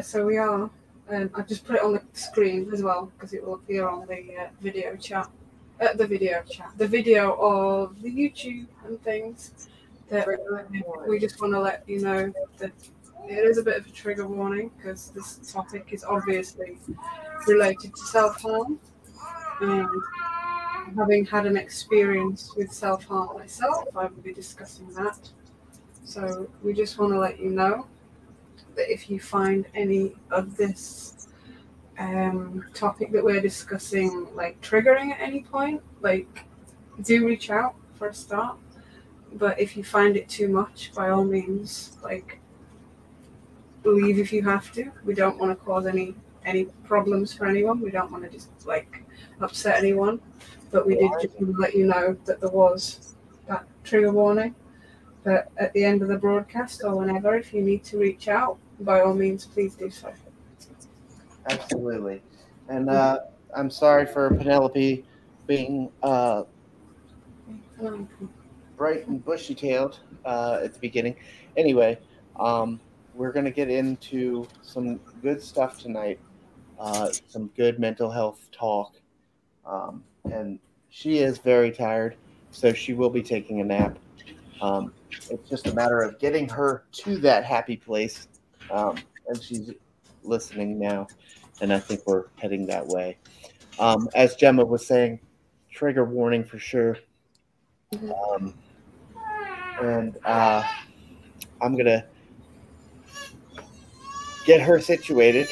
Yeah, so we are. Um, I've just put it on the screen as well because it will appear on the uh, video chat. Uh, the video chat, the video of the YouTube and things. That we just want to let you know that it is a bit of a trigger warning because this topic is obviously related to self harm. And having had an experience with self harm myself, I will be discussing that. So we just want to let you know that if you find any of this um, topic that we're discussing like triggering at any point, like do reach out for a start. But if you find it too much, by all means, like leave if you have to. We don't want to cause any any problems for anyone. We don't want to just like upset anyone. But we did just let you know that there was that trigger warning. But at the end of the broadcast or whenever, if you need to reach out, by all means, please do so. Absolutely. And uh, I'm sorry for Penelope being uh, bright and bushy tailed uh, at the beginning. Anyway, um, we're going to get into some good stuff tonight, uh, some good mental health talk. Um, and she is very tired, so she will be taking a nap. Um, it's just a matter of getting her to that happy place. Um, and she's listening now, and I think we're heading that way. Um, as Gemma was saying, trigger warning for sure. Um, and uh, I'm gonna get her situated.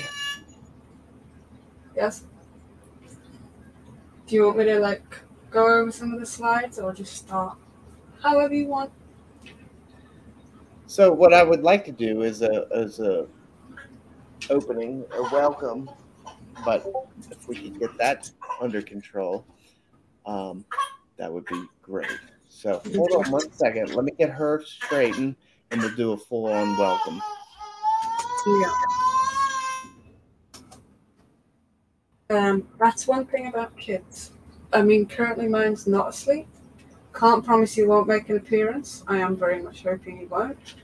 Yes. Do you want me to like go over some of the slides or just start? However you want. So what I would like to do is a is a opening, a welcome, but if we could get that under control, um, that would be great. So hold on one second. Let me get her straightened, and we'll do a full on welcome. Yeah. Um, that's one thing about kids. I mean, currently mine's not asleep. Can't promise he won't make an appearance. I am very much hoping he won't.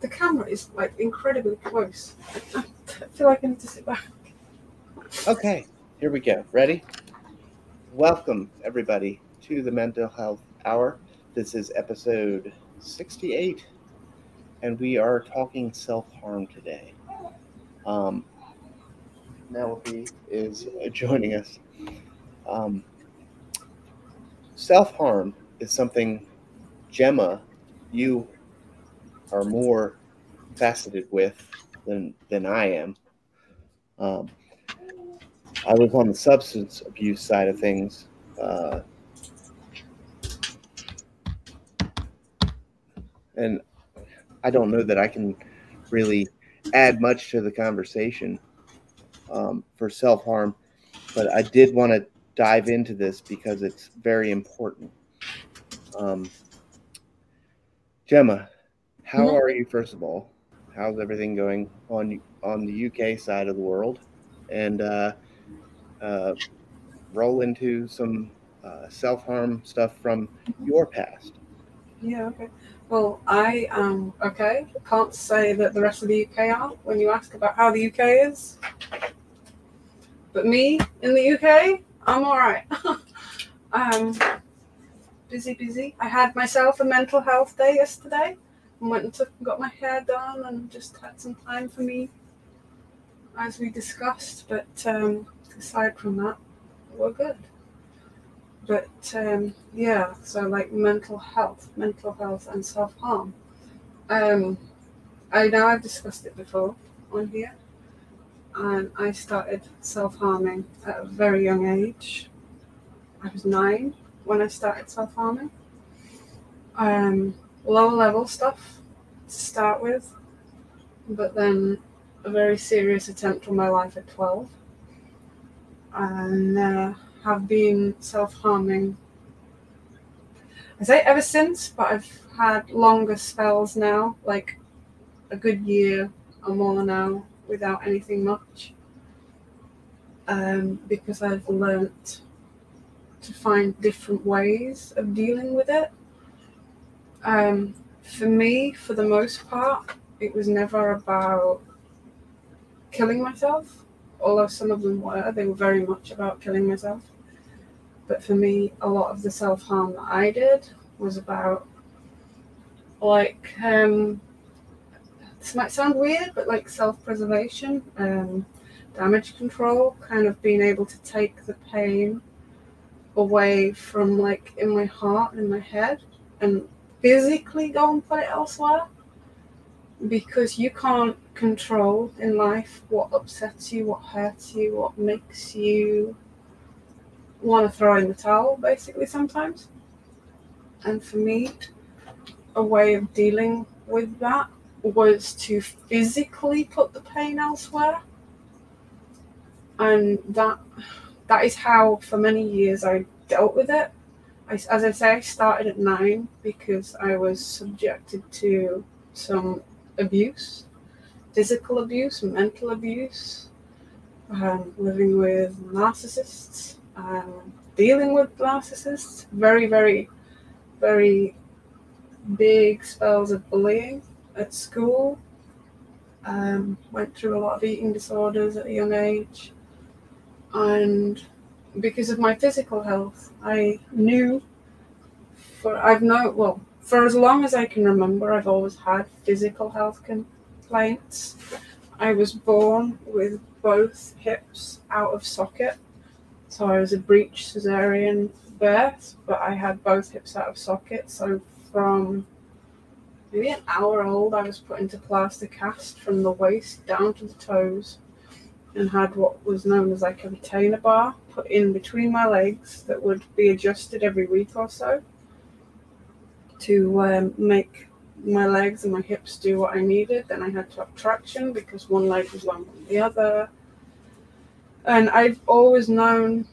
The camera is like incredibly close. I feel like I need to sit back. Okay, here we go. Ready? Welcome, everybody, to the Mental Health Hour. This is episode 68, and we are talking self harm today. Um, is joining us. Um, self harm is something, Gemma, you are more faceted with than than I am. Um, I was on the substance abuse side of things. Uh, and I don't know that I can really add much to the conversation um, for self harm, but I did want to dive into this because it's very important. Um, Gemma, how Mhm. are you? First of all, how's everything going on on the UK side of the world? And uh, uh, roll into some uh, self harm stuff from your past. Yeah, okay. Well, I am okay. Can't say that the rest of the UK are when you ask about how the UK is. But me in the UK, I'm all right. um, busy, busy. I had myself a mental health day yesterday and went and took got my hair done and just had some time for me as we discussed. But um, aside from that, we're good. But um, yeah, so like mental health, mental health and self harm. Um, I know I've discussed it before on here, and I started self harming at a very young age. I was nine when I started self harming. Um, lower level stuff to start with, but then a very serious attempt on my life at 12. And uh, have been self harming. I say ever since, but I've had longer spells now, like a good year or more now, without anything much. Um, because I've learnt to find different ways of dealing with it. Um, for me, for the most part, it was never about killing myself, although some of them were. They were very much about killing myself. But for me, a lot of the self harm that I did was about like um, this might sound weird, but like self preservation, um, damage control, kind of being able to take the pain away from like in my heart and in my head and physically go and put it elsewhere because you can't control in life what upsets you, what hurts you, what makes you want to throw in the towel, basically, sometimes. And for me, a way of dealing with that was to physically put the pain elsewhere. And that that is how for many years I dealt with it. I, as I say, I started at nine because I was subjected to some abuse, physical abuse, mental abuse, um, living with narcissists, um, dealing with narcissists, very, very, very big spells of bullying at school. Um, went through a lot of eating disorders at a young age. And because of my physical health, I knew for I've known well for as long as I can remember, I've always had physical health complaints. I was born with both hips out of socket, so I was a breech cesarean birth, but I had both hips out of socket. So from maybe an hour old, I was put into plaster cast from the waist down to the toes and had what was known as like a retainer bar put in between my legs that would be adjusted every week or so to um, make my legs and my hips do what I needed. Then I had to have traction because one leg was longer than the other. And I've always known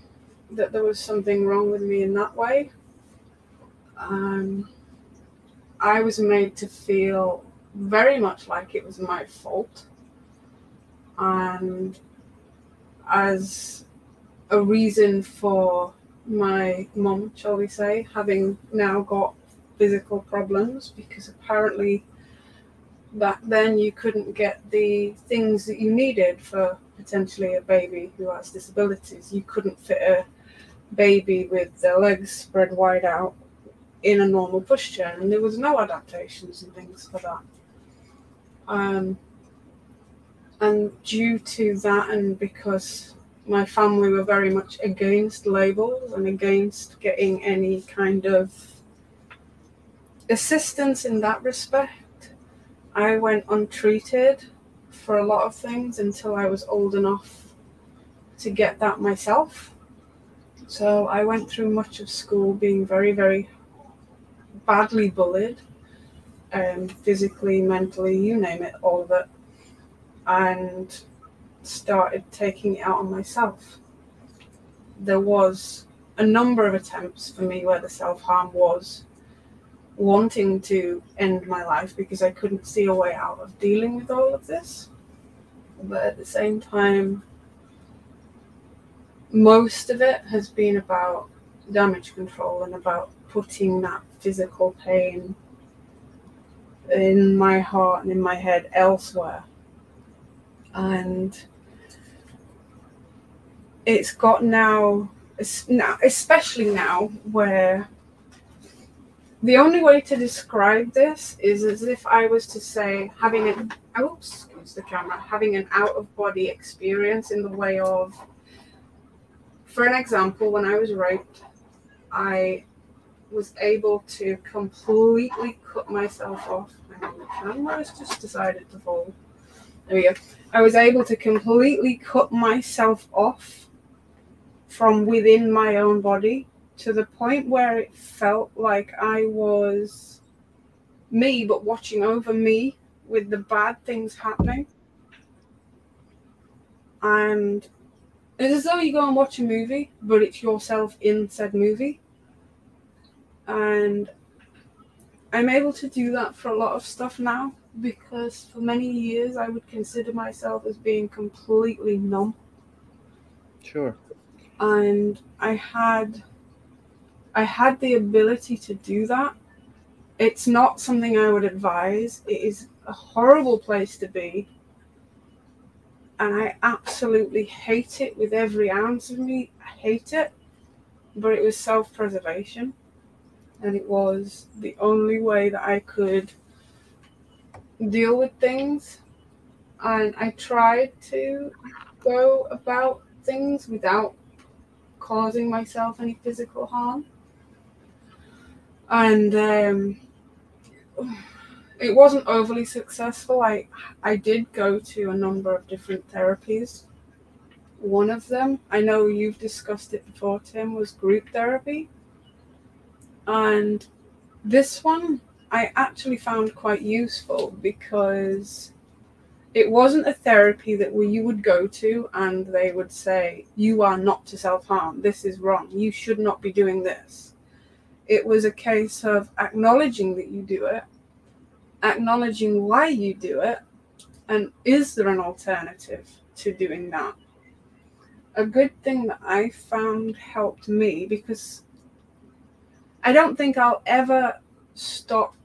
that there was something wrong with me in that way. Um, I was made to feel very much like it was my fault. And as a reason for my mom, shall we say, having now got physical problems because apparently back then you couldn't get the things that you needed for potentially a baby who has disabilities. You couldn't fit a baby with their legs spread wide out in a normal pushchair, and there was no adaptations and things for that. Um, and due to that, and because my family were very much against labels and against getting any kind of assistance in that respect, I went untreated for a lot of things until I was old enough to get that myself. So I went through much of school being very, very badly bullied, um, physically, mentally, you name it, all of it, and started taking it out on myself. There was a number of attempts for me where the self harm was wanting to end my life because I couldn't see a way out of dealing with all of this. But at the same time, most of it has been about damage control and about putting that physical pain in my heart and in my head elsewhere. And it's got now, now especially now where the only way to describe this is as if I was to say having an oops, excuse the camera, having an out of body experience in the way of, for an example, when I was raped, I was able to completely cut myself off. The camera has just decided to fall. There we go. I was able to completely cut myself off from within my own body to the point where it felt like I was me, but watching over me with the bad things happening. And it's as though you go and watch a movie, but it's yourself in said movie. And I'm able to do that for a lot of stuff now because for many years I would consider myself as being completely numb. Sure. And I had I had the ability to do that. It's not something I would advise. It is a horrible place to be. and I absolutely hate it with every ounce of me. I hate it, but it was self preservation, and it was the only way that I could deal with things. And I tried to go about things without causing myself any physical harm. And um, it wasn't overly successful. I I did go to a number of different therapies. One of them, I know you've discussed it before, Tim, was group therapy. And this one I actually found quite useful because it wasn't a therapy that you would go to and they would say, You are not to self harm. This is wrong. You should not be doing this. It was a case of acknowledging that you do it, acknowledging why you do it, and is there an alternative to doing that? A good thing that I found helped me because I don't think I'll ever stop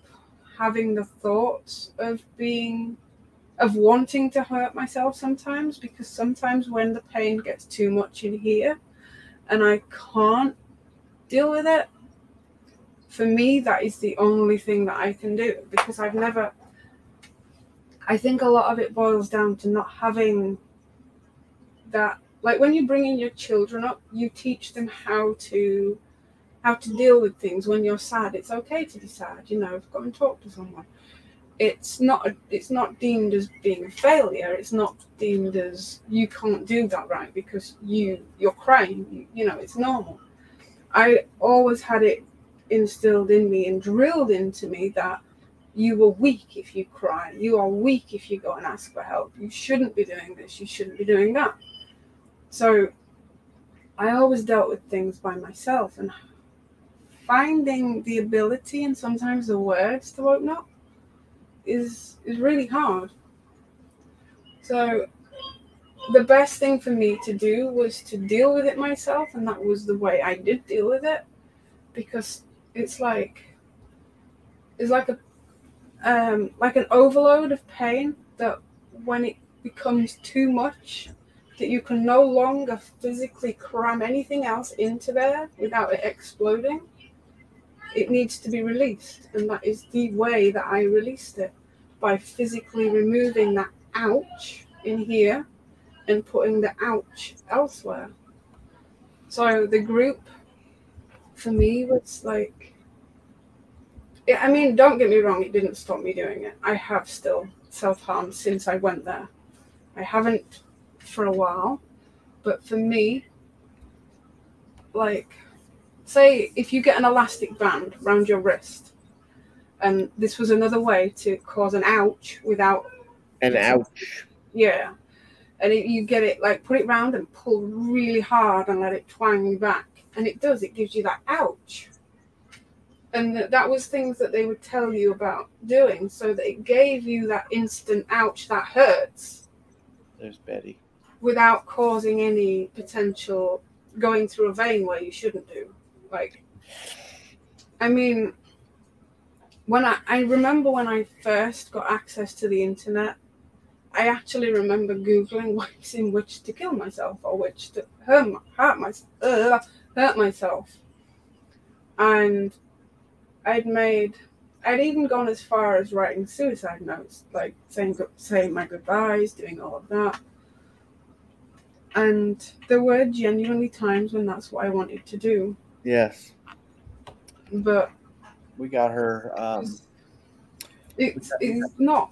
having the thoughts of being of wanting to hurt myself sometimes because sometimes when the pain gets too much in here and I can't deal with it, for me, that is the only thing that I can do because I've never. I think a lot of it boils down to not having that. Like when you bring in your children up, you teach them how to how to deal with things when you're sad. It's okay to be sad, you know, go and talk to someone. It's not it's not deemed as being a failure. It's not deemed as you can't do that right because you you're crying you, you know it's normal. I always had it instilled in me and drilled into me that you are weak if you cry. You are weak if you go and ask for help. You shouldn't be doing this. You shouldn't be doing that. So i always dealt with things by myself and finding the ability and sometimes the words to open up is is really hard. So the best thing for me to do was to deal with it myself, and that was the way I did deal with it, because it's like it's like a um, like an overload of pain that when it becomes too much that you can no longer physically cram anything else into there without it exploding it needs to be released. And that is the way that I released it by physically removing that ouch in here and putting the ouch elsewhere. So the group for me was like, I mean, don't get me wrong, it didn't stop me doing it. I have still self harmed since I went there. I haven't for a while, but for me, like, say if you get an elastic band around your wrist, and this was another way to cause an ouch without an ouch. Yeah, and it, you get it like put it round and pull really hard and let it twang you back, and it does. It gives you that ouch. And that, that was things that they would tell you about doing, so that it gave you that instant ouch that hurts. There's Betty. Without causing any potential going through a vein where you shouldn't do. Like, I mean, when I, I remember when I first got access to the internet, I actually remember Googling ways in which to kill myself or which to hurt, hurt, my, uh, hurt myself. And I'd made, I'd even gone as far as writing suicide notes, like saying, saying my goodbyes, doing all of that. And there were genuinely times when that's what I wanted to do. Yes. But we got her. Um, it's, it's not.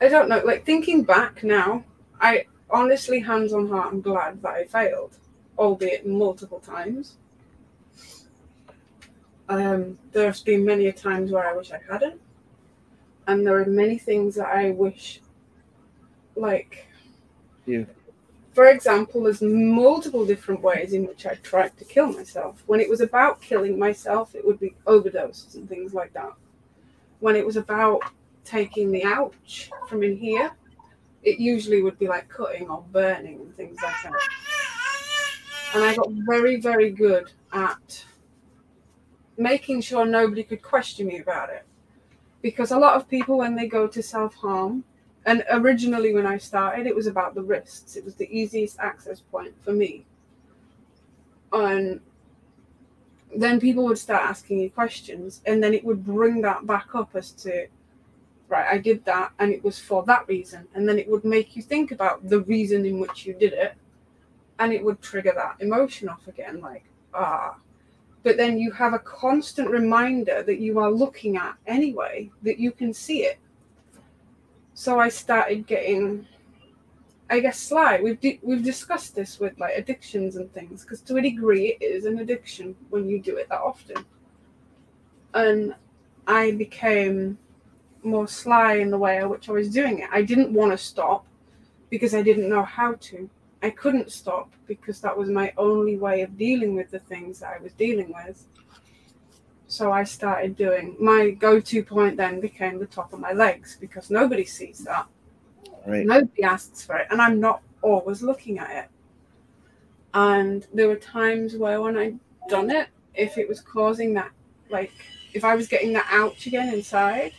I don't know. Like thinking back now, I honestly, hands on heart, I'm glad that I failed, albeit multiple times. Um, there's been many a times where I wish I hadn't, and there are many things that I wish, like, you for example, there's multiple different ways in which I tried to kill myself. When it was about killing myself, it would be overdoses and things like that. When it was about taking the ouch from in here, it usually would be like cutting or burning and things like that. And I got very, very good at making sure nobody could question me about it. Because a lot of people, when they go to self harm, And originally, when I started, it was about the wrists. It was the easiest access point for me. And then people would start asking you questions, and then it would bring that back up as to, right, I did that, and it was for that reason. And then it would make you think about the reason in which you did it, and it would trigger that emotion off again, like, ah. But then you have a constant reminder that you are looking at anyway, that you can see it so I started getting, I guess, sly. We've di- we've discussed this with like addictions and things because to a degree it is an addiction when you do it that often. And I became more sly in the way in which I was doing it. I didn't want to stop because I didn't know how to. I couldn't stop because that was my only way of dealing with the things that I was dealing with. So I started doing my go to point then became the top of my legs because nobody sees that. Right. Nobody asks for it. And I'm not always looking at it. And there were times where when I'd done it, if it was causing that, like, if I was getting that ouch again inside,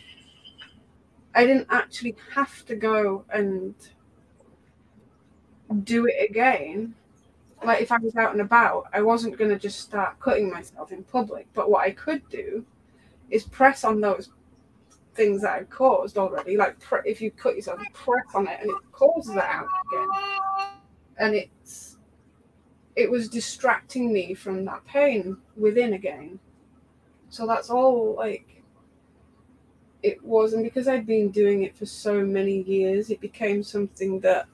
I didn't actually have to go and do it again like if I was out and about, I wasn't going to just start cutting myself in public. But what I could do is press on those things that I've caused already. Like pre- if you cut yourself, press on it, and it causes it out again. And it's it was distracting me from that pain within again. So that's all like it was, and because I'd been doing it for so many years, it became something that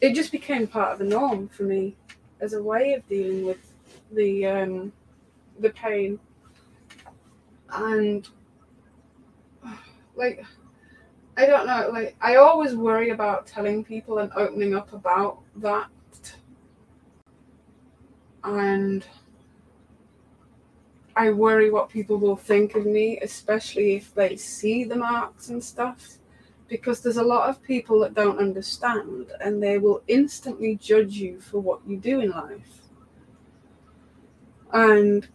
it just became part of the norm for me as a way of dealing with the um, the pain. And like I don't know like I always worry about telling people and opening up about that. And I worry what people will think of me especially if they see the marks and stuff because there's a lot of people that don't understand and they will instantly judge you for what you do in life. And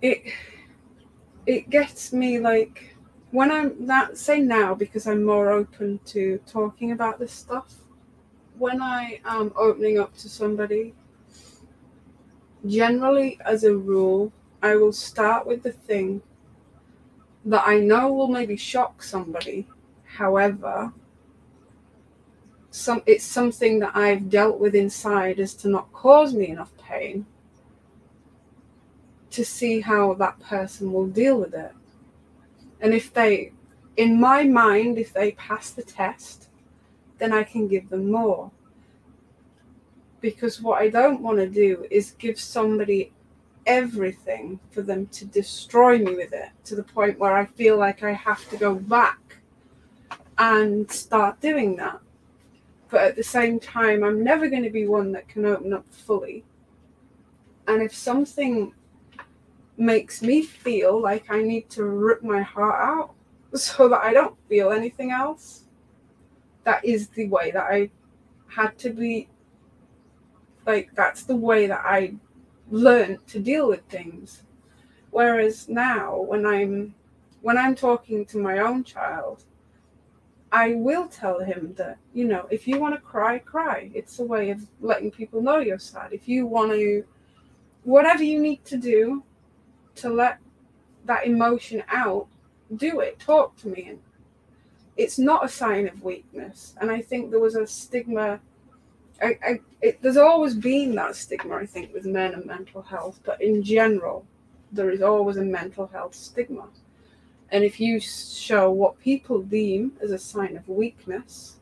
it it gets me like when I'm that say now because I'm more open to talking about this stuff. When I am opening up to somebody, generally as a rule, I will start with the thing that I know will maybe shock somebody However, some it's something that I've dealt with inside as to not cause me enough pain to see how that person will deal with it. And if they, in my mind, if they pass the test, then I can give them more. Because what I don't want to do is give somebody everything for them to destroy me with it to the point where I feel like I have to go back and start doing that. But at the same time, I'm never going to be one that can open up fully. And if something makes me feel like I need to rip my heart out so that I don't feel anything else, that is the way that I had to be. Like, that's the way that I learned to deal with things. Whereas now, when I'm when I'm talking to my own child, I will tell him that, you know, if you want to cry, cry. It's a way of letting people know you're sad. If you want to, whatever you need to do to let that emotion out, do it. Talk to me. And it's not a sign of weakness. And I think there was a stigma. I, I, it, there's always been that stigma, I think, with men and mental health. But in general, there is always a mental health stigma. And if you show what people deem as a sign of weakness,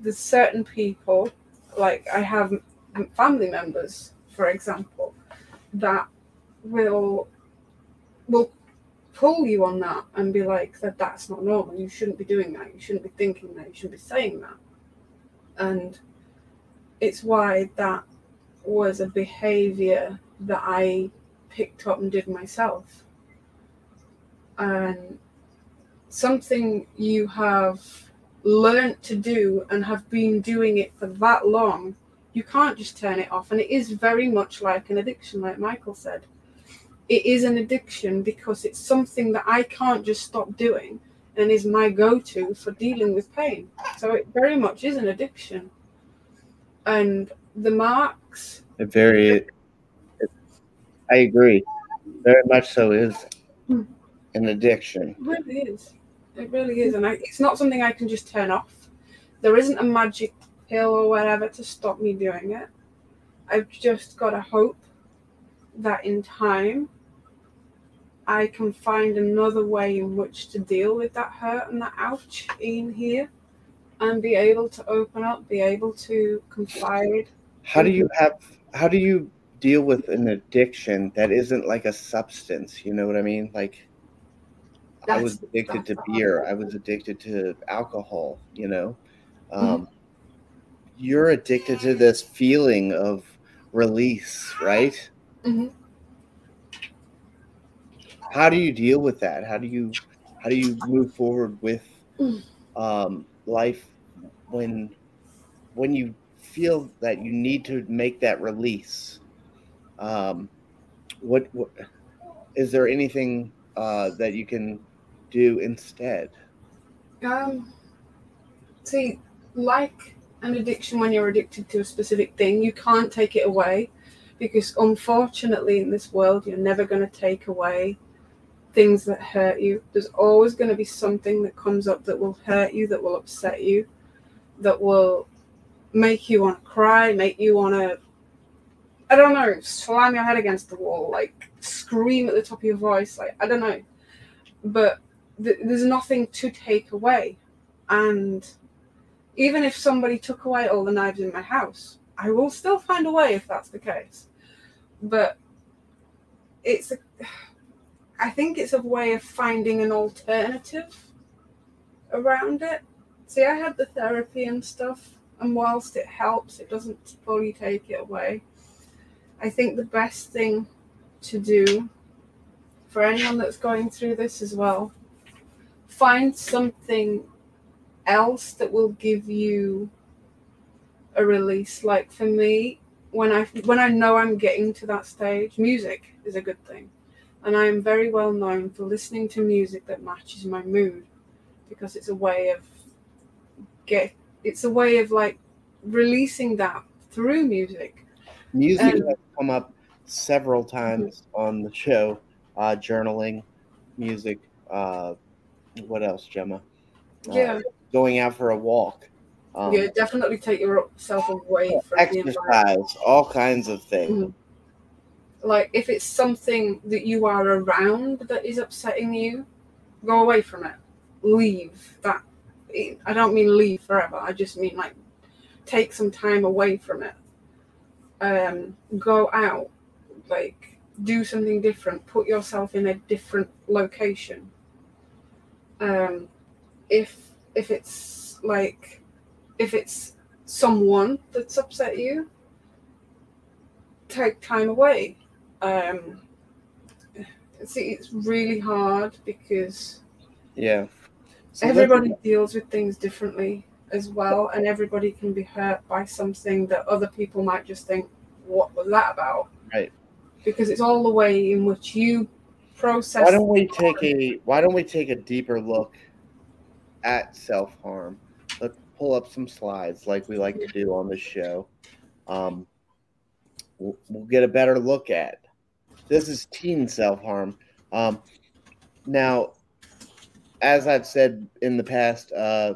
there's certain people, like I have family members, for example, that will will pull you on that and be like that that's not normal. You shouldn't be doing that. You shouldn't be thinking that. You shouldn't be saying that. And it's why that was a behavior that I picked up and did myself and something you have learned to do and have been doing it for that long, you can't just turn it off. And it is very much like an addiction, like Michael said. It is an addiction because it's something that I can't just stop doing. and is my go-to for dealing with pain. So it very much is an addiction. And the marks. It very. It, I agree. Very much so is Hmm. An addiction. It really is. It really is, and I, it's not something I can just turn off. There isn't a magic pill or whatever to stop me doing it. I've just got to hope that in time I can find another way in which to deal with that hurt and that ouch in here and be able to open up, be able to confide. How do you have? How do you deal with an addiction that isn't like a substance? You know what I mean? Like, I was addicted to that's beer. I was addicted to alcohol. You know, um, you're addicted to this feeling of release, right? Mhm. How do you deal with that? How do you how do you move forward with Mm. um, life when when you feel that you need to make that release? Um, what, what is there anything uh, that you can do instead? Um, see, like an addiction, when you're addicted to a specific thing, you can't take it away because, unfortunately, in this world, you're never going to take away things that hurt you. There's always going to be something that comes up that will hurt you, that will upset you, that will make you want to cry, make you want to, I don't know, slam your head against the wall, like scream at the top of your voice. Like, I don't know. But th- there's nothing to take away. And even if somebody took away all the knives in my house, I will still find a way if that's the case. But it's a, I think it's a way of finding an alternative around it. See, I had the therapy and stuff, and whilst it helps, it doesn't fully take it away. I think the best thing to do for anyone that's going through this as well find something else that will give you a release like for me when i when i know i'm getting to that stage music is a good thing and i am very well known for listening to music that matches my mood because it's a way of get it's a way of like releasing that through music Music Um, has come up several times on the show. Uh, journaling, music. Uh, what else, Gemma? Uh, yeah going out for a walk. Um, yeah definitely take yourself away from exercise, all kinds of things. Mhm. like if it's something that you are around that is upsetting you go away from it leave that i don't mean leave forever i just mean like take some time away from it um go out like do something different put yourself in a different location um if if it's like if it's someone that's upset you take time away um see it's really hard because Yeah. So everybody deals with things differently as well and everybody can be hurt by something that other people might just think what was that about Right. because it's all the way in which you process Why don't we take a Why don't we take a deeper look at self harm? Let's pull up some slides like we like to do on the show. Um, we'll, we'll get a better look at. This is teen self harm. Um, now, as I've said in the past, uh,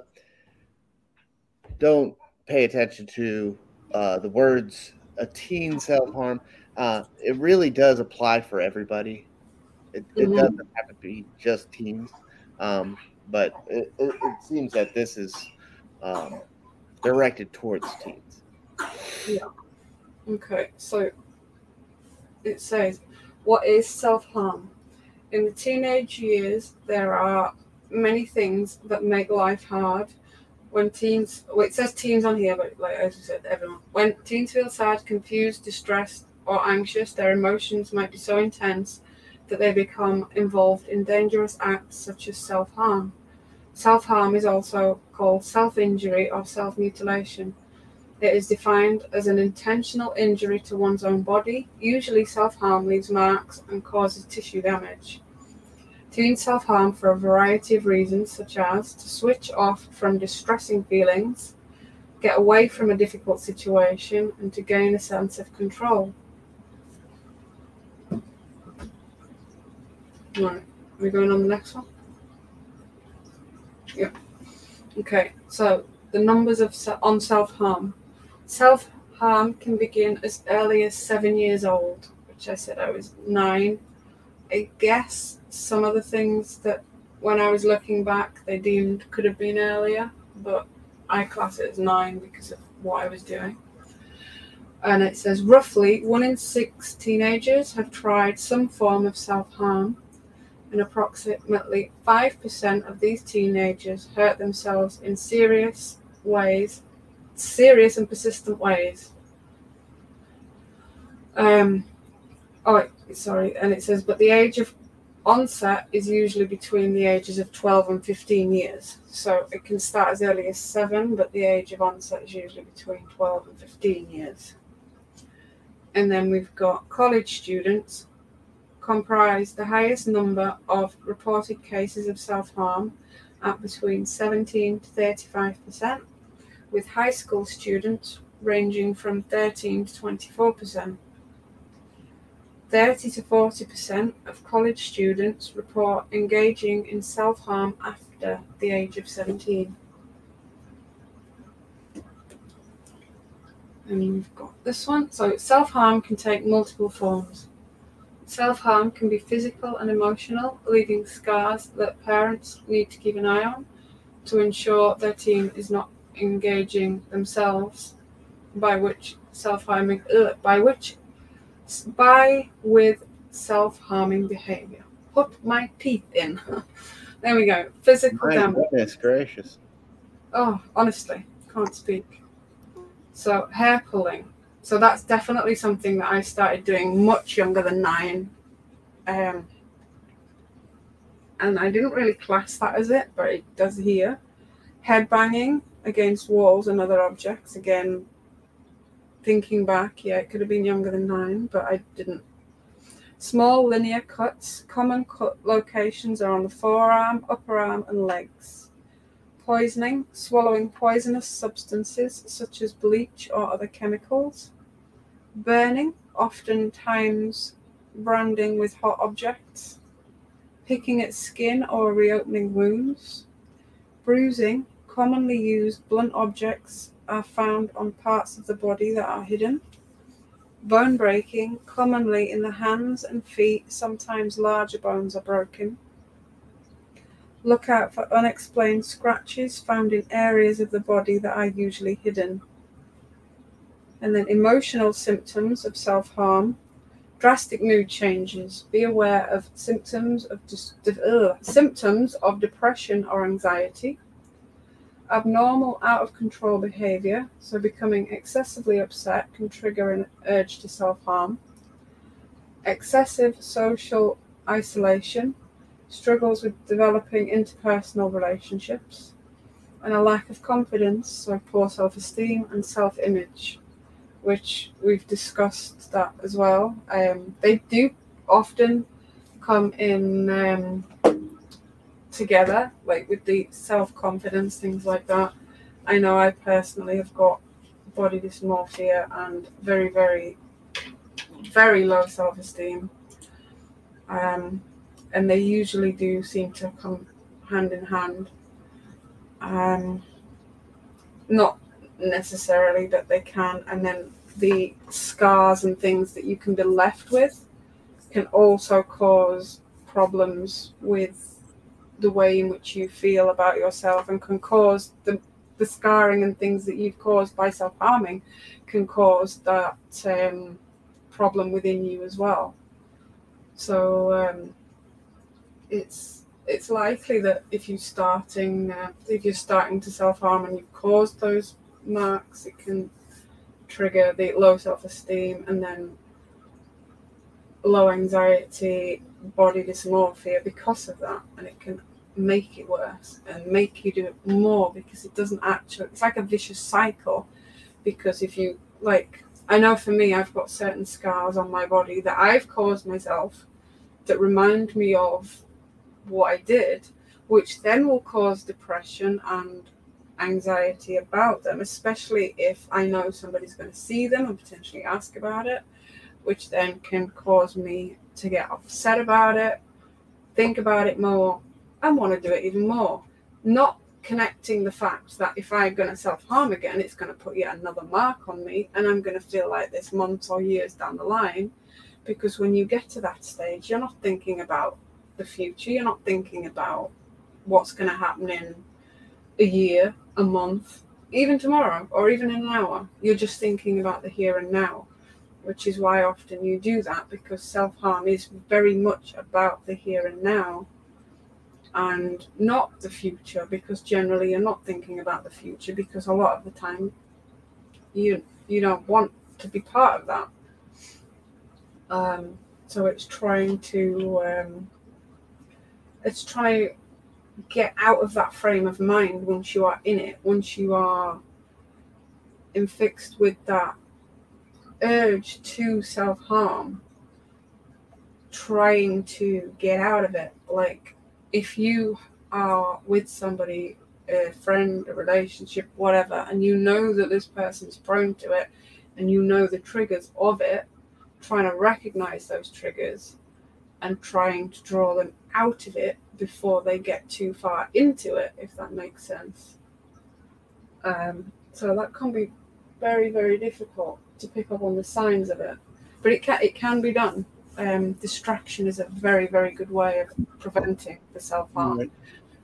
don't pay attention to uh, the words a teen self harm. Uh, it really does apply for everybody. It, it Mhm. doesn't have to be just teens, um, but it, it, it seems that this is um, directed towards teens. Okay, so it says, What is self harm? In the teenage years, there are many things that make life hard. When teens, well, it says teens on here, but like as I said, everyone. When teens feel sad, confused, distressed, or anxious, their emotions might be so intense that they become involved in dangerous acts such as self harm. Self harm is also called self injury or self mutilation. It is defined as an intentional injury to one's own body. Usually, self harm leaves marks and causes tissue damage. Teens self harm for a variety of reasons, such as to switch off from distressing feelings, get away from a difficult situation, and to gain a sense of control. Right, are we going on the next one? Yeah. Okay, so the numbers of on self harm. Self harm can begin as early as seven years old, which I said I was nine. I guess some of the things that when I was looking back they deemed could have been earlier, but I class it as nine because of what I was doing. And it says roughly one in six teenagers have tried some form of self harm, and approximately 5% of these teenagers hurt themselves in serious ways, serious and persistent ways. Um, oh, sorry, and it says, but the age of onset is usually between the ages of 12 and 15 years. So it can start as early as seven, but the age of onset is usually between 12 and 15 years. And then we've got college students comprise the highest number of reported cases of self harm at between 17 to 35 percent, with high school students ranging from 13 to 24 percent. 30 to 40 percent of college students report engaging in self harm after the age of 17. And we've got this one. So, self harm can take multiple forms. Self harm can be physical and emotional, leaving scars that parents need to keep an eye on to ensure their teen is not engaging themselves, by which self harming, uh, by which, by with self harming behavior. Put my teeth in. there we go. Physical My damage. goodness gracious. Oh, honestly, can't speak. So hair pulling. So that's definitely something that I started doing much younger than nine. Um, and I didn't really class that as it, but it does here. Head banging against walls and other objects. Again, thinking back, yeah, it could have been younger than nine, but I didn't. Small linear cuts. Common cut locations are on the forearm, upper arm, and legs. Poisoning. Swallowing poisonous substances such as bleach or other chemicals. Burning. Oftentimes branding with hot objects. Picking at skin or reopening wounds. Bruising. Commonly used blunt objects are found on parts of the body that are hidden. Bone breaking, commonly in the hands and feet, sometimes larger bones are broken. Look out for unexplained scratches found in areas of the body that are usually hidden. And then emotional symptoms of self harm, drastic mood changes. Be aware of symptoms of ugh, symptoms of depression or anxiety abnormal, out of control behavior, so becoming excessively upset can trigger an urge to self harm, excessive social isolation, struggles with developing interpersonal relationships, and a lack of confidence, so poor self esteem and self image, which we've discussed that as well. Um, they do often come in. Um, together, like with the self confidence, things like that. I know I personally have got body dysmorphia and very, very, very low self esteem. Um, and they usually do seem to come hand in hand. Um, not necessarily, but they can. And then the scars and things that you can be left with can also cause problems with the way in which you feel about yourself and can cause the, the scarring and things that you've caused by self harming can cause that um, problem within you as well. So um, it's it's likely that if you're starting uh, if you're starting to self harm and you've caused those marks, it can trigger the low self esteem and then low anxiety, body dysmorphia because of that, and it can make it worse and make you do it more because it doesn't actually it's like a vicious cycle because if you like i know for me i've got certain scars on my body that i've caused myself that remind me of what I did, which then will cause depression and anxiety about them, especially if I know somebody's going to see them and potentially ask about it, which then can cause me to get upset about it, think about it more, and want to do it even more. Not connecting the fact that if I'm going to self harm again, it's going to put yet another mark on me, and I'm going to feel like this months or years down the line. Because when you get to that stage, you're not thinking about the future, you're not thinking about what's going to happen in a year, a month, even tomorrow, or even in an hour. You're just thinking about the here and now, which is why often you do that because self harm is very much about the here and now and not the future because generally you're not thinking about the future because a lot of the time you you don't want to be part of that um, so it's trying to um, it's trying get out of that frame of mind once you are in it, once you are infixed with that urge to self harm, trying to get out of it. Like, if you are with somebody, a friend, a relationship, whatever, and you know that this person's prone to it, and you know the triggers of it, trying to recognize those triggers and trying to draw them out of it before they get too far into it, if that makes sense. Um, so that can be very, very difficult to pick up on the signs of it, but it can it can be done. Um, distraction is a very, very good way of preventing the self harm, mm-hmm.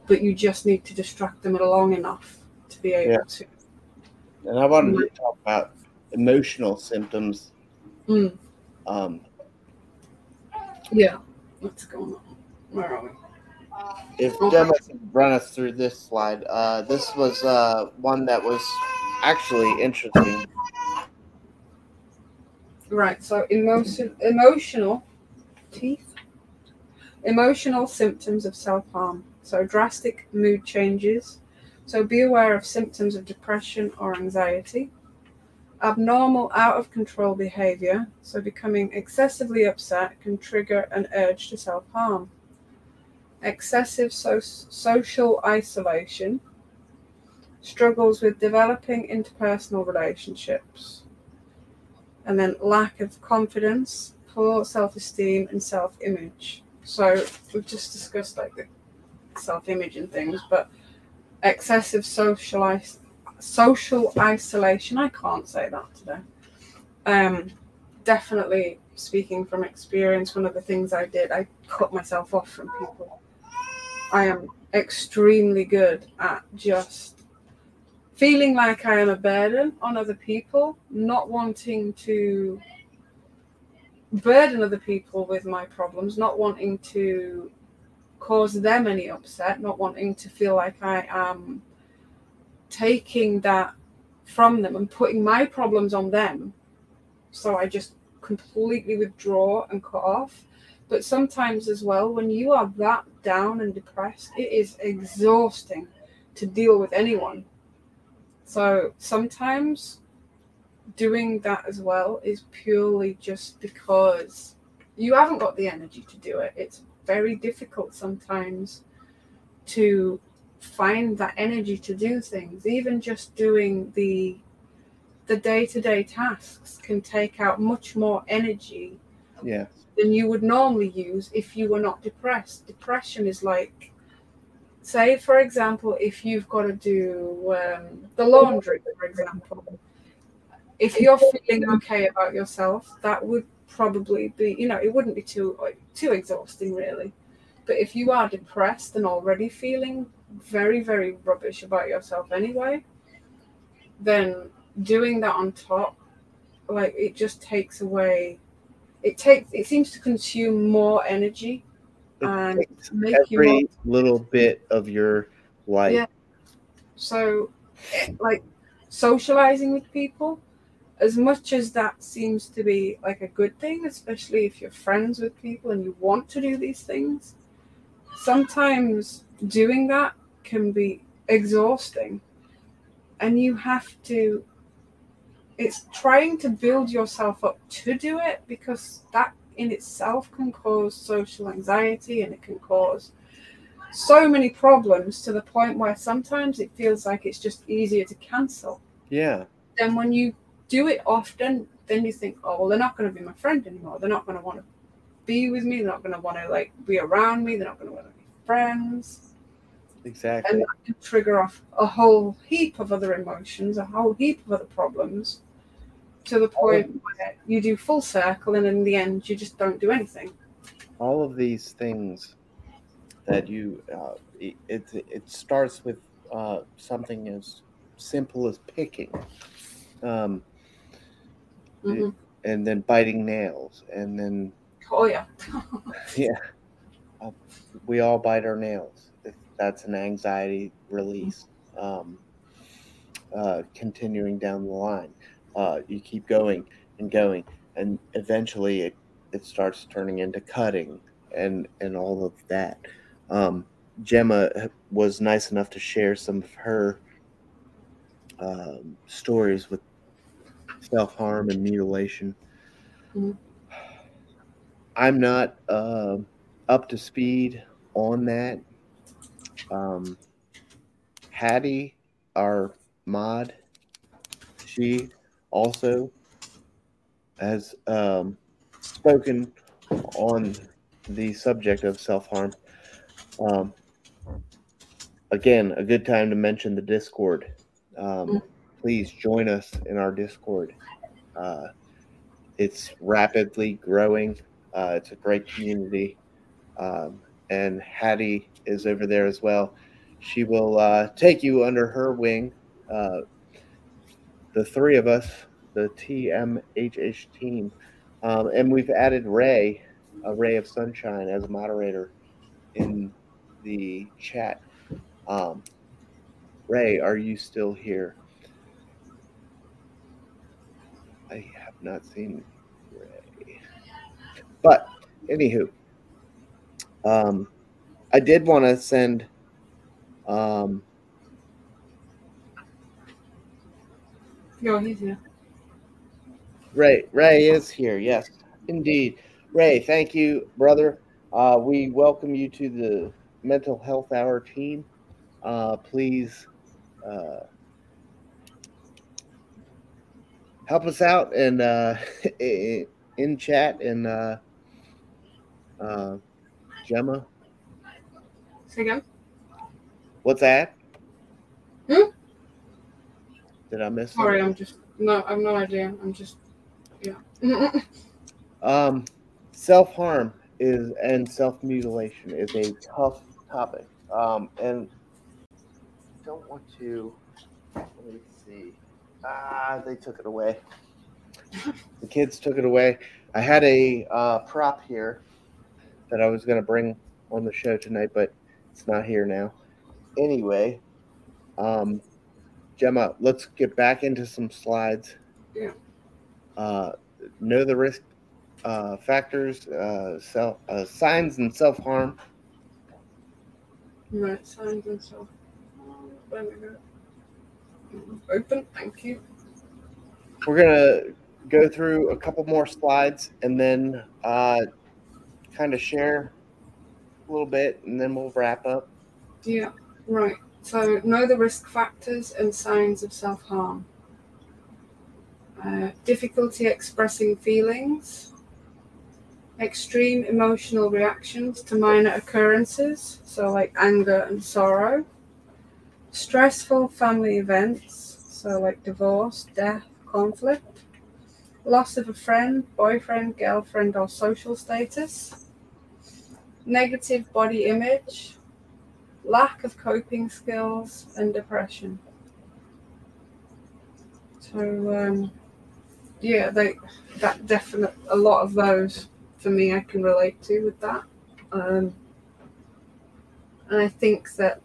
but you just need to distract them long enough to be able yeah. to. And I wanted to talk about emotional symptoms. Mm. Um, yeah, what's going on? Where are we? If Gemma can run us through this slide, uh, this was uh, one that was actually interesting. Right. So emotion, emotional teeth, emotional symptoms of self harm. So drastic mood changes. So be aware of symptoms of depression or anxiety. Abnormal, out of control behavior. So becoming excessively upset can trigger an urge to self harm excessive so- social isolation, struggles with developing interpersonal relationships, and then lack of confidence, poor self esteem, and self image. So we've just discussed like the self image and things, but excessive social is- social isolation. I can't say that today. Um, definitely speaking from experience, one of the things I did, I cut myself off from people. I am extremely good at just feeling like I am a burden on other people, not wanting to burden other people with my problems, not wanting to cause them any upset, not wanting to feel like I am taking that from them and putting my problems on them. So I just completely withdraw and cut off. But sometimes, as well, when you are that down and depressed, it is exhausting to deal with anyone. So sometimes doing that as well is purely just because you haven't got the energy to do it. It's very difficult sometimes to find that energy to do things. Even just doing the the day-to-day tasks can take out much more energy yeah than you would normally use if you were not depressed. Depression is like, say, for example, if you've got to do um, the laundry, for example, if you're feeling okay about yourself, that would probably be, you know, it wouldn't be too too exhausting, really. But if you are depressed and already feeling very, very rubbish about yourself anyway, then doing that on top, like it just takes away it takes it seems to consume more energy it and make every you little bit of your life. Yeah. So, like socializing with people, as much as that seems to be like a good thing, especially if you're friends with people and you want to do these things, sometimes doing that can be exhausting. And you have to it's trying to build yourself up to do it because that in itself can cause social anxiety and it can cause so many problems to the point where sometimes it feels like it's just easier to cancel. Yeah. Then when you do it often, then you think, oh well, they're not going to be my friend anymore. They're not going to want to be with me. They're not going to want to like be around me. They're not going to want to be friends. Exactly. And that can trigger off a whole heap of other emotions, a whole heap of other problems, to the point where you do full circle, and in the end, you just don't do anything. all of these things that you uh, it, it it starts with uh, something as simple as picking um, Mhm. and then biting nails and then Oh yeah. yeah uh, we all bite our nails that's an anxiety release um, uh, continuing down the line uh, you keep going and going and eventually it, it starts turning into cutting and and all of that. Um, gemma was nice enough to share some of her um, stories with self-harm and mutilation. Mhm. i'm not uh, up to speed on that. Um, hattie our mod she also has um, spoken on the subject of self harm. Um, again, a good time to mention the Discord. Um, please join us in our Discord. Uh, it's rapidly growing. Uh, it's a great community. Um, and Hattie is over there as well. She will uh, take you under her wing. The three of us, the TMHH team, um, and we've added Ray, a ray of sunshine, as a moderator in the chat. Um, Ray, are you still here? I have not seen Ray. But, anywho, um, I did want to send. Um, Yo, he's here. Ray, Ray is here. Yes, indeed. Ray, thank you, brother. Uh, we welcome you to the Mental Health Hour team. Uh, please uh, help us out and uh, in chat and uh, uh, Gemma. Say again. What's that? Hmm? Did I miss? Sorry, something? I'm just no. I have no idea. I'm just yeah. Um, self harm is and self mutilation is a tough topic. Um, and don't want to. Let me see. Ah, they took it away. the kids took it away. I had a uh, prop here that I was going to bring on the show tonight, but it's not here now. Anyway, um, Gemma, let's get back into some slides. Yeah. Uh, know the risk uh, factors, uh, self uh, signs and self harm. right, signs and we go. Open. Thank you. We're gonna go through a couple more slides and then uh, kind of share a little bit, and then we'll wrap up. Yeah. Right. So know the risk factors and signs of self harm. Uh, difficulty expressing feelings. Extreme emotional reactions to minor occurrences, so like anger and sorrow. Stressful family events, so like divorce, death, conflict. Loss of a friend, boyfriend, girlfriend, or social status. Negative body image, lack of coping skills, and depression. So, um, yeah, they that definite a lot of those for me I can relate to with that. Um, and I think that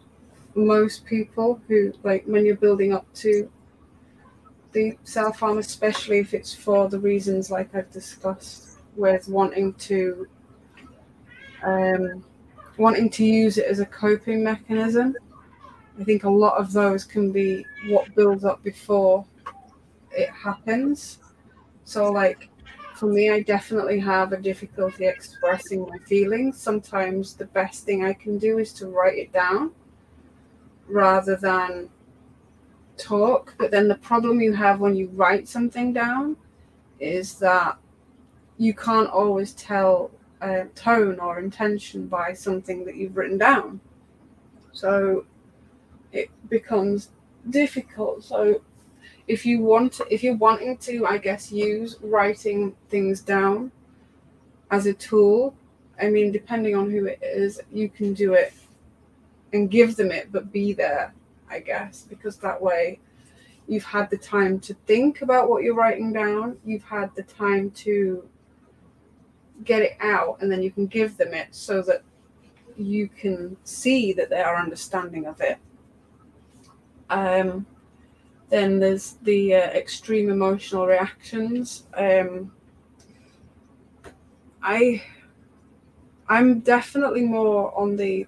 most people who like when you're building up to the self harm, especially if it's for the reasons like I've discussed, with wanting to um, wanting to use it as a coping mechanism. I think a lot of those can be what builds up before it happens. So, like, for me, I definitely have a difficulty expressing my feelings. Sometimes the best thing I can do is to write it down rather than talk. But then the problem you have when you write something down is that you can't always tell a tone or intention by something that you've written down. So it becomes difficult. So if you want if you're wanting to, I guess, use writing things down as a tool, I mean, depending on who it is, you can do it and give them it, but be there, I guess, because that way you've had the time to think about what you're writing down, you've had the time to get it out, and then you can give them it so that you can see that they are understanding of it. Um, then there's the uh, extreme emotional reactions. Um, I, I'm definitely more on the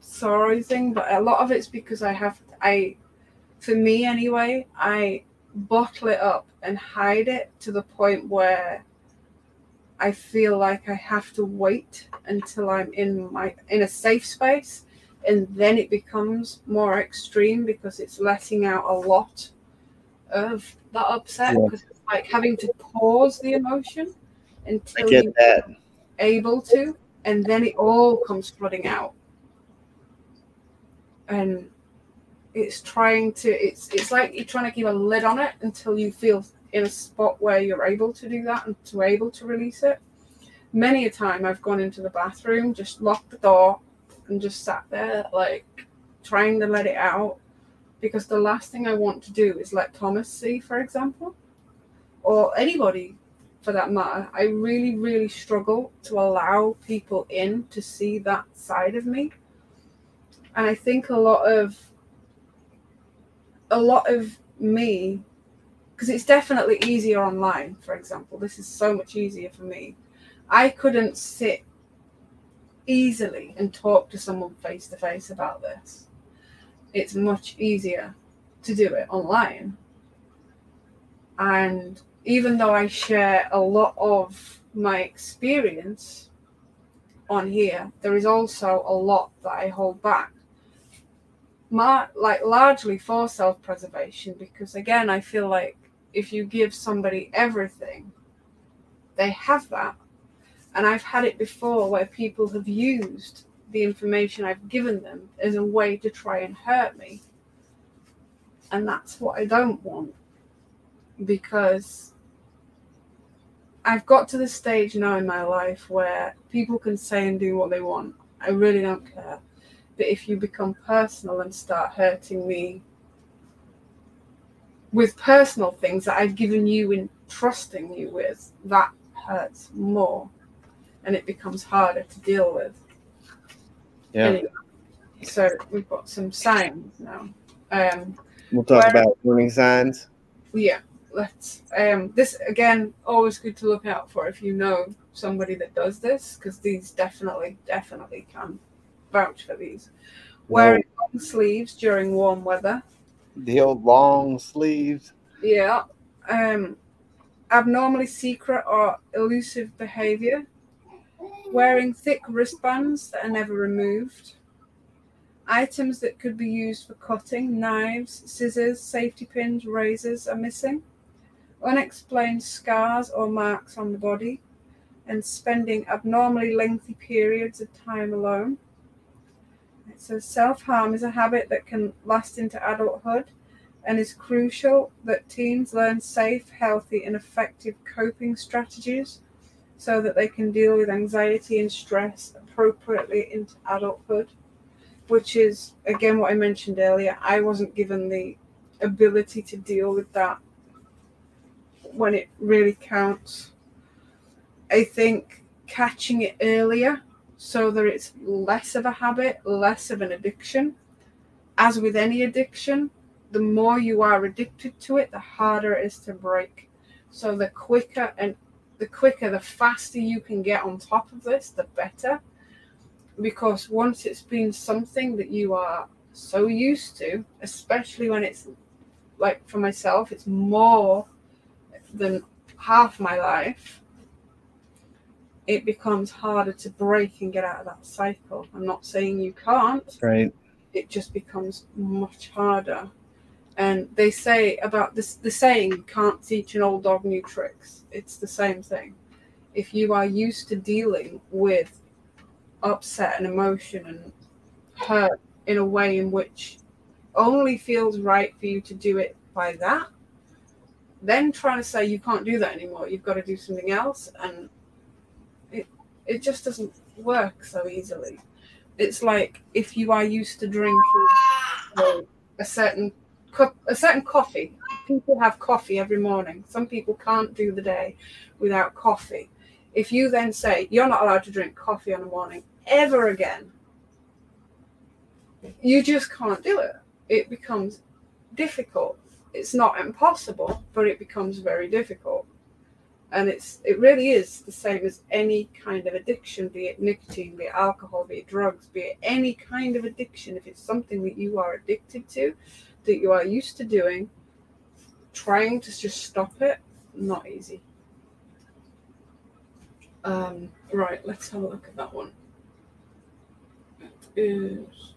sorry thing, but a lot of it's because I have I, for me anyway, I bottle it up and hide it to the point where I feel like I have to wait until I'm in my in a safe space and then it becomes more extreme because it's letting out a lot of that upset Yeah. because it's like having to pause the emotion until get you're that. able to and then it all comes flooding out and it's trying to it's it's like you're trying to keep a lid on it until you feel in a spot where you're able to do that and to able to release it. Many a time i've gone into the bathroom just locked the door and just sat there like trying to let it out because the last thing i want to do is let thomas see for example or anybody for that matter. I really really struggle to allow people in to see that side of me. And i think a lot of a lot of me because it's definitely easier online for example. This is so much easier for me. I couldn't sit easily and talk to someone face to face about this. It's much easier to do it online. And even though i share a lot of my experience on here there is also a lot that i hold back. My, like largely for self-preservation because again i feel like if you give somebody everything they have that. And i've had it before where people have used the information i've given them as a way to try and hurt me. And that's what i don't want because i've got to the stage now in my life where people can say and do what they want. I really don't care. But if you become personal and start hurting me with personal things that I've given you in trusting you with, that hurts more and it becomes harder to deal with. Yeah. Anyway, so we've got some signs now. Um, We'll talk Where- about warning signs. yeah, let's. Um, this again, always good to look out for if you know somebody that does this, because these definitely, definitely can vouch for these. Wearing long sleeves during warm weather. The old long sleeves. Yeah. Um, abnormally secret or elusive behavior. Wearing thick wristbands that are never removed. Items that could be used for cutting, knives, scissors, safety pins, razors are missing. Unexplained scars or marks on the body. And spending abnormally lengthy periods of time alone. Says self harm is a habit that can last into adulthood and is crucial that teens learn safe, healthy, and effective coping strategies so that they can deal with anxiety and stress appropriately into adulthood. Which is, again, what I mentioned earlier. I wasn't given the ability to deal with that when it really counts. I think catching it earlier so that it's less of a habit, less of an addiction. As with any addiction, the more you are addicted to it, the harder it is to break. So the quicker and the quicker, the faster you can get on top of this, the better. Because once it's been something that you are so used to, especially when it's like for myself, it's more than half my life, it becomes harder to break and get out of that cycle. I'm not saying you can't. Right. It just becomes much harder. And they say about this the saying, you can't teach an old dog new tricks. It's the same thing. If you are used to dealing with upset and emotion and hurt in a way in which only feels right for you to do it by that, then trying to say you can't do that anymore, you've got to do something else, and it just doesn't work so easily. It's like if you are used to drinking a certain a certain coffee. People have coffee every morning. Some people can't do the day without coffee. If you then say you're not allowed to drink coffee in the morning ever again, you just can't do it. It becomes difficult. It's not impossible, but it becomes very difficult. And it's it really is the same as any kind of addiction, be it nicotine, be it alcohol, be it drugs, be it any kind of addiction. If it's something that you are addicted to, that you are used to doing, trying to just stop it, not easy. Um, right, let's have a look at that one. It is.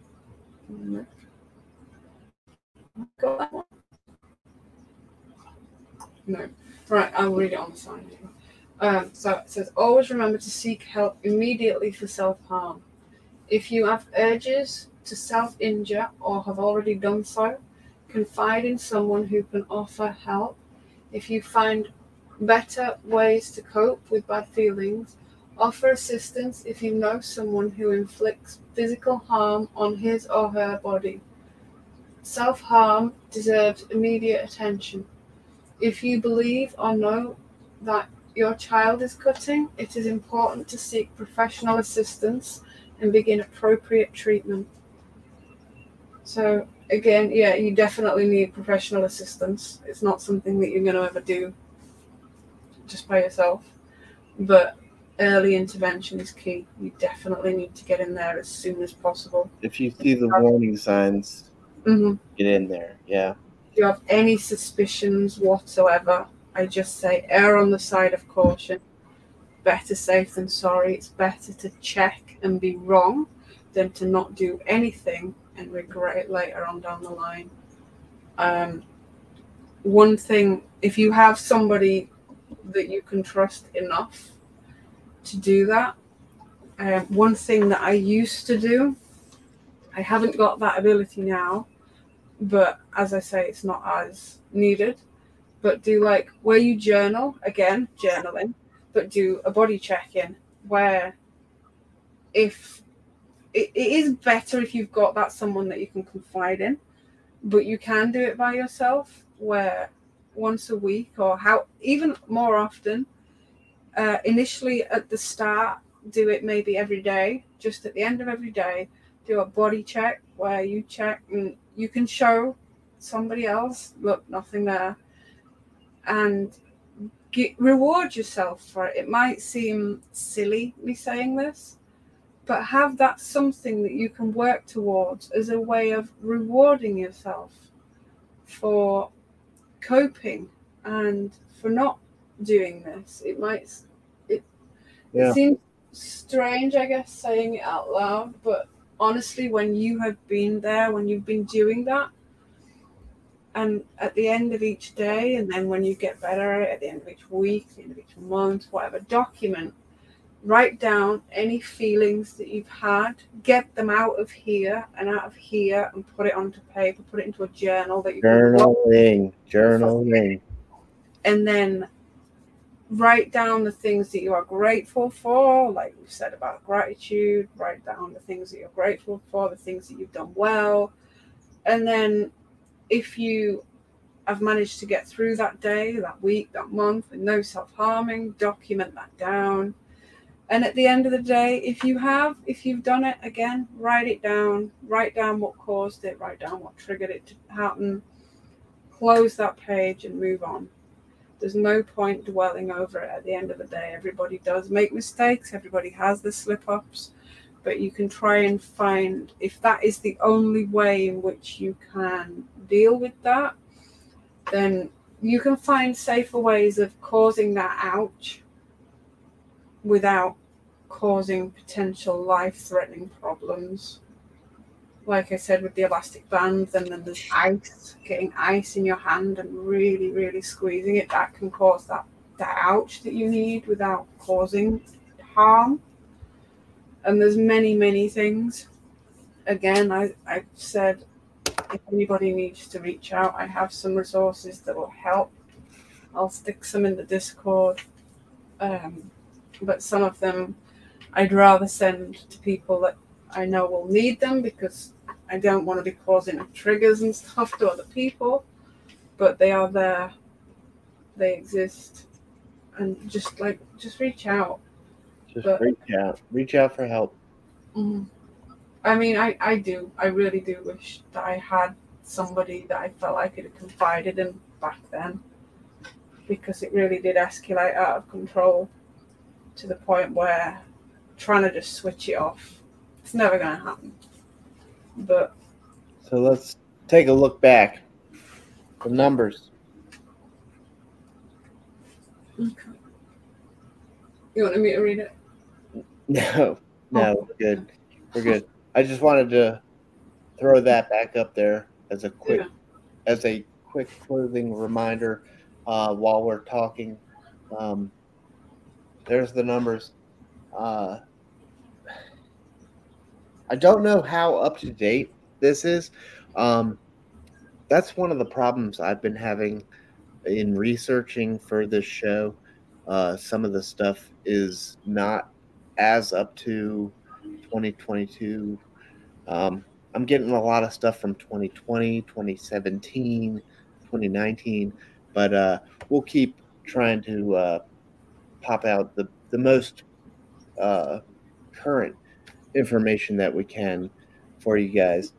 No. Right, I'll read it on the side. Um, so it says, always remember to seek help immediately for self harm. If you have urges to self injure or have already done so, confide in someone who can offer help. If you find better ways to cope with bad feelings, offer assistance if you know someone who inflicts physical harm on his or her body. Self harm deserves immediate attention. If you believe or know that your child is cutting, it is important to seek professional assistance and begin appropriate treatment. So, again, yeah, you definitely need professional assistance. It's not something that you're going to ever do just by yourself. But early intervention is key. You definitely need to get in there as soon as possible. If you see the warning signs, hmm get in there. Yeah. You have any suspicions whatsoever, I just say err on the side of caution. Better safe than sorry. It's better to check and be wrong than to not do anything and regret it later on down the line. Um, one thing, if you have somebody that you can trust enough to do that, um, one thing that I used to do, I haven't got that ability now, but as I say, it's not as needed. But do like where you journal, again, journaling, but do a body check in where if it, it is better if you've got that someone that you can confide in, but you can do it by yourself where once a week or how even more often uh, initially at the start do it maybe every day just at the end of every day do a body check where you check and you can show somebody else look nothing there and get, reward yourself for it it might seem silly me saying this but have that something that you can work towards as a way of rewarding yourself for coping and for not doing this. It might it, Yeah. it seems strange, I guess, saying it out loud, but honestly, when you have been there, when you've been doing that, and at the end of each day, and then when you get better at the end of each week, the end of each month, whatever, document, write down any feelings that you've had, get them out of here and out of here, and put it onto paper, put it into a journal that you Journaling. Journaling. and then write down the things that you are grateful for, like we said about gratitude, write down the things that you're grateful for, the things that you've done well. And then if you have managed to get through that day, that week, that month with no self harming, document that down. And at the end of the day, if you have, if you've done it again, write it down, write down what caused it, write down what triggered it to happen, close that page and move on. There's no point dwelling over it at the end of the day. Everybody does make mistakes, everybody has the slip ups, but you can try and find if that is the only way in which you can deal with that, then you can find safer ways of causing that ouch without causing potential life threatening problems. Like I said, with the elastic bands, and then there's ice, getting ice in your hand and really, really squeezing it, that can cause that, that ouch that you need without causing harm. And there's many, many things. Again, I, I said if anybody needs to reach out, I have some resources that will help. I'll stick some in the Discord. Um, but some of them I'd rather send to people that I know will need them because I don't want to be causing triggers and stuff to other people. But they are there, they exist, and just like just reach out. Just but, reach out. Reach out for help. Mm-hmm. I mean, I, I do. I really do wish that I had somebody that I felt I could have confided in back then because it really did escalate out of control to the point where trying to just switch it off, it's never going to happen. But so let's take a look back. The numbers. Okay. You want me to read it? No, no, oh. we're good. We're good. I just wanted to throw that back up there as a quick, yeah. as a quick closing reminder uh, while we're talking. Um, there's the numbers. Uh, I don't know how up to date this is. Um, that's one of the problems I've been having in researching for this show. Uh, some of the stuff is not as up to 2022. Um, I'm getting a lot of stuff from 2020, 2017, 2019, but uh, we'll keep trying to uh, pop out the, the most uh, current information that we can for you guys.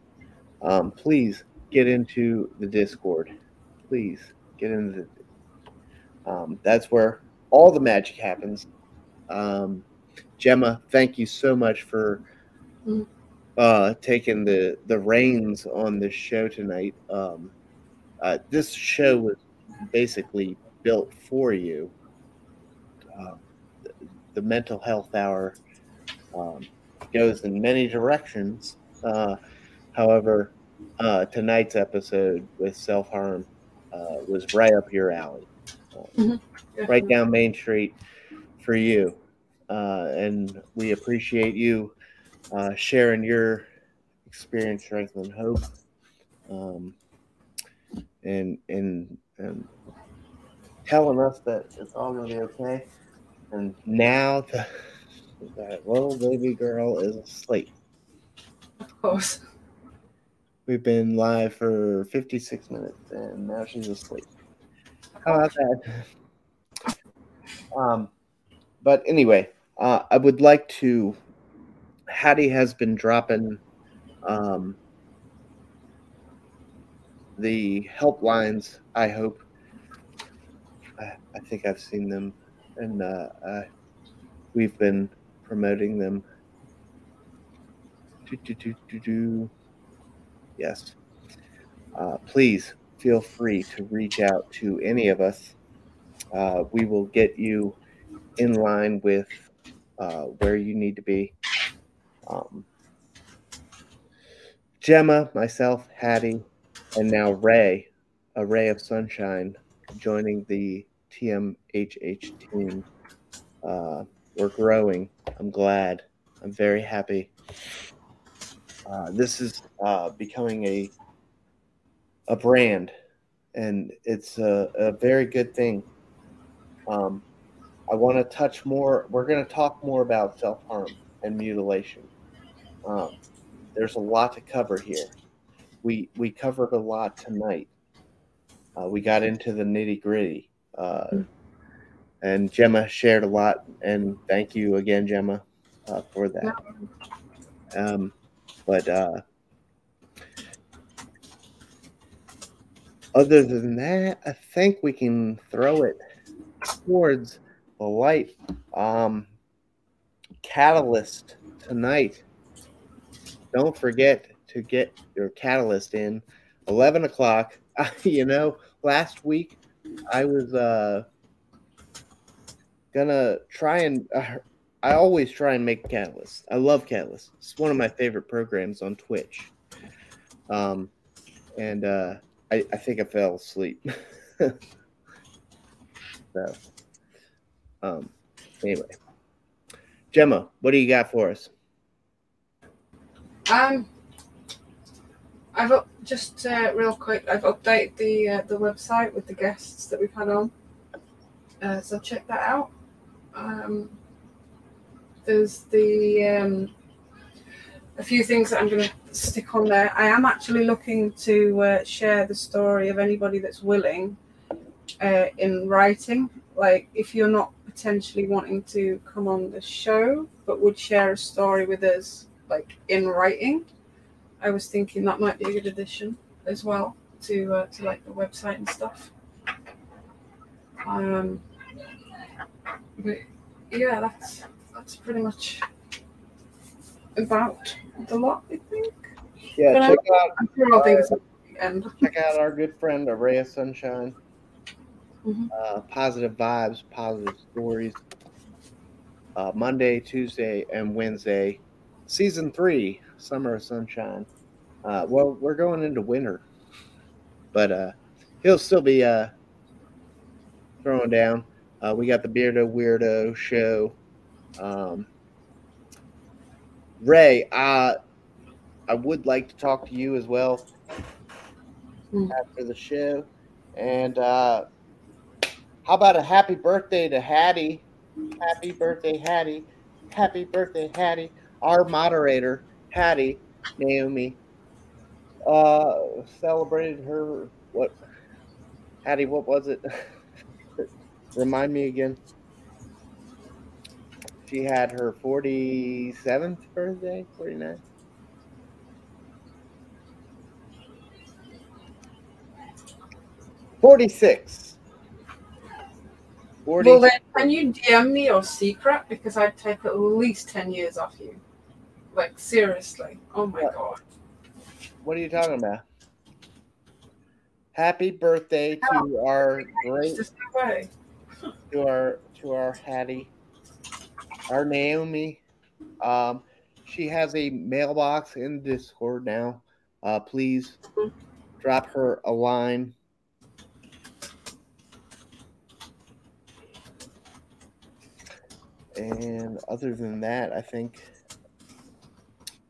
Um, please get into the Discord. Please get into the. Um, that's where all the magic happens. Um, Gemma, thank you so much for mm. uh, taking the the reins on this show tonight. Um, uh, this show was basically built for you. Uh, the, the, mental health hour um, goes in many directions. Uh, however, uh, tonight's episode with self harm uh, was right up your alley, mm-hmm. right down Main Street for you. Uh, and we appreciate you uh, sharing your experience, strength, and hope. Um, and, and, and telling us that it's all going to be okay. And now that little baby girl is asleep. Of course. We've been live for 56 minutes and now she's asleep. How about that? Um, but anyway, uh, I would like to. Hattie has been dropping um, the helplines. I hope. I, I think I've seen them, and uh, uh, we've been promoting them. Do, do, do, do, do. Yes. Uh, please feel free to reach out to any of us. Uh, we will get you in line with uh, where you need to be. Um, Gemma, myself, Hattie, and now Ray, a ray of sunshine, joining the TMHH team. Uh, we're growing. I'm glad. I'm very happy. Uh, this is uh, becoming a a brand, and it's a, a very good thing. Um, I want to touch more. We're going to talk more about self harm and mutilation. Um, there's a lot to cover here. We we covered a lot tonight. Uh, we got into the nitty gritty, uh, and Gemma shared a lot. And thank you again, Gemma, uh, for that. Um, but uh, other than that, I think we can throw it towards the light. Um, catalyst tonight. Don't forget to get your catalyst in. 11 o'clock. you know, last week I was uh, gonna try and uh, I always try and make Catalyst. I love Catalyst. It's one of my favorite programs on Twitch. Um, and uh, I, I think I fell asleep. so, um, anyway, Gemma, what do you got for us? Um, I've up, just uh, real quick. I've updated the uh, the website with the guests that we've had on, uh, so check that out. Um, there's the um, a few things that I'm going to stick on there. I am actually looking to uh, share the story of anybody that's willing uh, in writing. Like, if you're not potentially wanting to come on the show, but would share a story with us, like in writing, I was thinking that might be a good addition as well to uh, to like the website and stuff. Um, but yeah, that's that's pretty much about the lot, I think. Yeah, But check out I'm sure I'll think at the end. check out our good friend Array of Sunshine. Mhm. Uh, positive vibes, positive stories. Uh, Monday, Tuesday, and Wednesday. Season three, Summer of Sunshine. Uh, well, we're going into winter, but uh, he'll still be uh, throwing down. Uh, we got the Beardo Weirdo show. Um, Ray, uh, I would like to talk to you as well Hmm. after the show. And uh, how about a happy birthday to Hattie? Happy birthday, Hattie. Happy birthday, Hattie. Our moderator, Hattie, Naomi, uh, celebrated her, what, Hattie, what was it? Remind me again. She had her 47th birthday, 49th. Forty-six. Forty. Well, then, can you DM me your secret? Because I'd take at least 10 years off you. Like, seriously. Oh my Yeah. god. what are you talking about? Happy birthday to oh, our great, Just no way. To our, to our Hattie, our Naomi. Um, she has a mailbox in Discord now. Uh, please drop her a line. And other than that, I think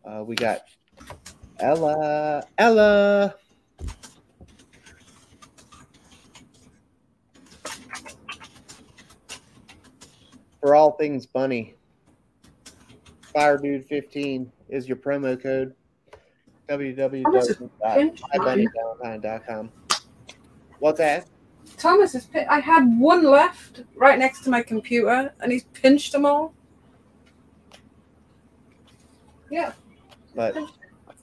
uh, we got Ella. Ella. For all things bunny, FireDude15 is your promo code. www.mybunnyvalentine.com. What's that? Thomas is. Pi- I had one left right next to my computer, and he's pinched them all. Yeah. But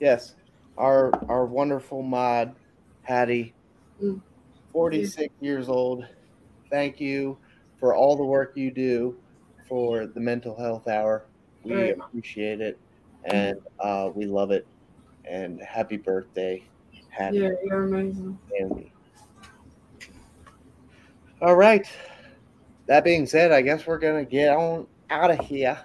yes, our our wonderful mod, Hattie, Mm. 46 years old. Thank you for all the work you do for the mental health hour. We much. appreciate it and uh, we love it. And happy birthday, Hattie. Yeah, you're amazing. Naomi. All right. That being said, I guess we're gonna get on out of here.